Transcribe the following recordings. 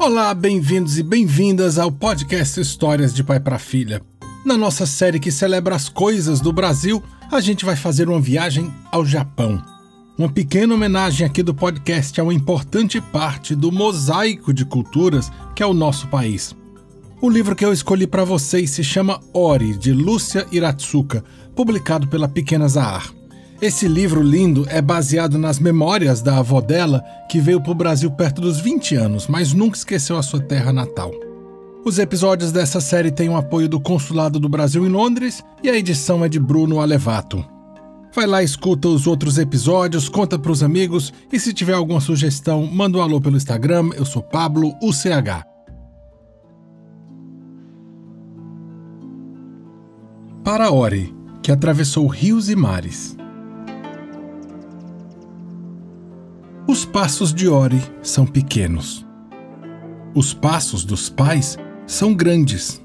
Olá, bem-vindos e bem-vindas ao podcast Histórias de Pai para Filha. Na nossa série que celebra as coisas do Brasil, a gente vai fazer uma viagem ao Japão. Uma pequena homenagem aqui do podcast a uma importante parte do mosaico de culturas que é o nosso país. O livro que eu escolhi para vocês se chama Ori, de Lúcia Iratsuka, publicado pela Pequena Zahar. Esse livro lindo é baseado nas memórias da avó dela, que veio para o Brasil perto dos 20 anos, mas nunca esqueceu a sua terra natal. Os episódios dessa série têm o apoio do Consulado do Brasil em Londres e a edição é de Bruno Alevato. Vai lá, escuta os outros episódios, conta para os amigos e se tiver alguma sugestão, manda um alô pelo Instagram. Eu sou Pablo UCH. Para Ori, que atravessou rios e mares. Passos de Ori são pequenos. Os passos dos pais são grandes.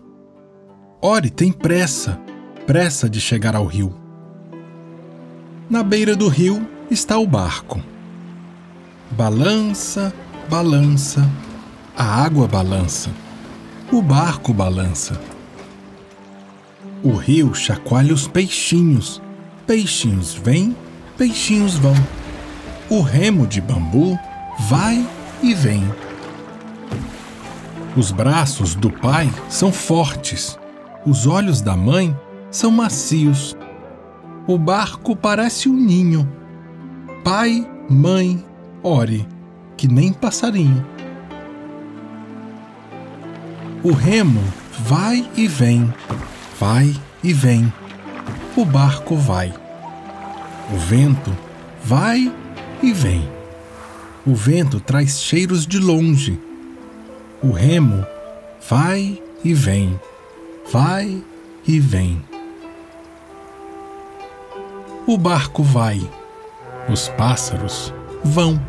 Ori tem pressa, pressa de chegar ao rio. Na beira do rio está o barco. Balança, balança, a água balança, o barco balança. O rio chacoalha os peixinhos. Peixinhos vêm, peixinhos vão. O remo de bambu vai e vem. Os braços do pai são fortes, os olhos da mãe são macios. O barco parece um ninho. Pai, mãe, ore, que nem passarinho. O remo vai e vem, vai e vem. O barco vai. O vento vai e vem. O vento traz cheiros de longe. O remo vai e vem, vai e vem. O barco vai, os pássaros vão.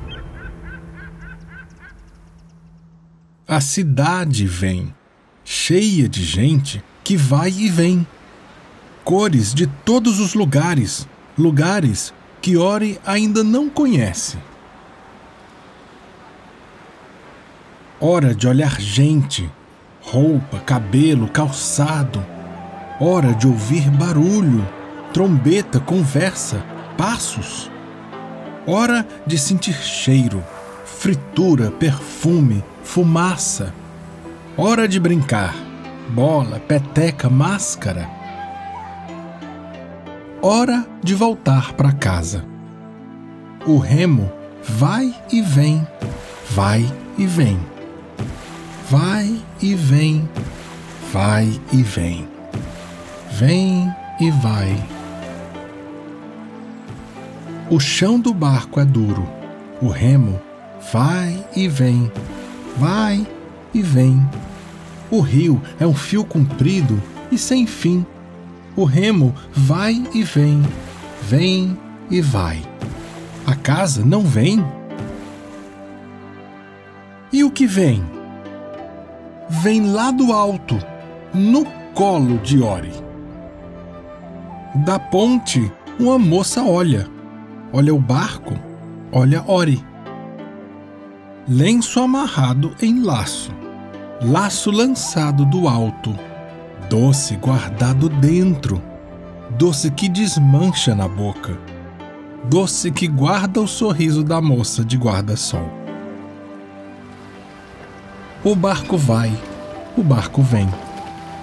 A cidade vem, cheia de gente que vai e vem. Cores de todos os lugares, lugares que Ori ainda não conhece. Hora de olhar gente, roupa, cabelo, calçado. Hora de ouvir barulho, trombeta, conversa, passos. Hora de sentir cheiro, fritura, perfume, fumaça. Hora de brincar, bola, peteca, máscara hora de voltar para casa. O remo vai e vem, vai e vem, vai e vem, vai e vem, vem e vai. O chão do barco é duro, o remo vai e vem, vai e vem. O rio é um fio comprido e sem fim o remo vai e vem, vem e vai. A casa não vem. E o que vem? Vem lá do alto, no colo de Ori. Da ponte, uma moça olha. Olha o barco, olha Ori. Lenço amarrado em laço, laço lançado do alto doce guardado dentro, doce que desmancha na boca, doce que guarda o sorriso da moça de guarda-sol. O barco vai, o barco vem,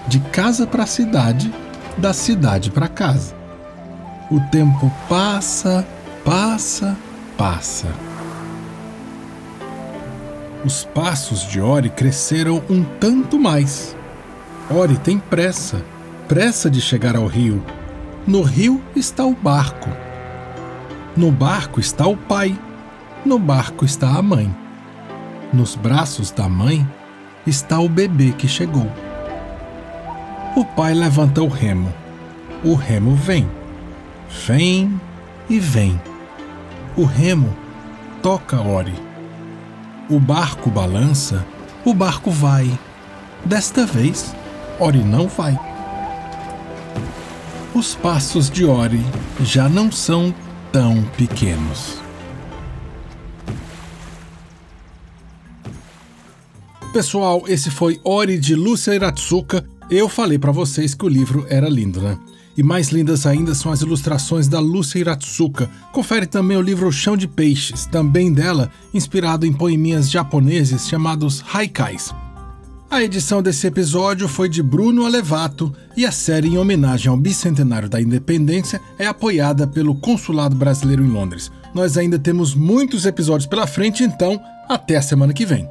de casa para cidade, da cidade para casa. O tempo passa, passa, passa. Os passos de Ori cresceram um tanto mais Ori tem pressa, pressa de chegar ao rio. No rio está o barco. No barco está o pai. No barco está a mãe. Nos braços da mãe está o bebê que chegou. O pai levanta o remo. O remo vem. Vem e vem. O remo toca Ori. O barco balança, o barco vai. Desta vez, Ori não vai. Os passos de Ori já não são tão pequenos. Pessoal, esse foi Ori de Lúcia Iratsuka. Eu falei para vocês que o livro era lindo, né? E mais lindas ainda são as ilustrações da Lúcia Iratsuka. Confere também o livro Chão de Peixes, também dela, inspirado em poeminhas japoneses chamados haikais. A edição desse episódio foi de Bruno Alevato e a série, em homenagem ao bicentenário da independência, é apoiada pelo Consulado Brasileiro em Londres. Nós ainda temos muitos episódios pela frente, então até a semana que vem.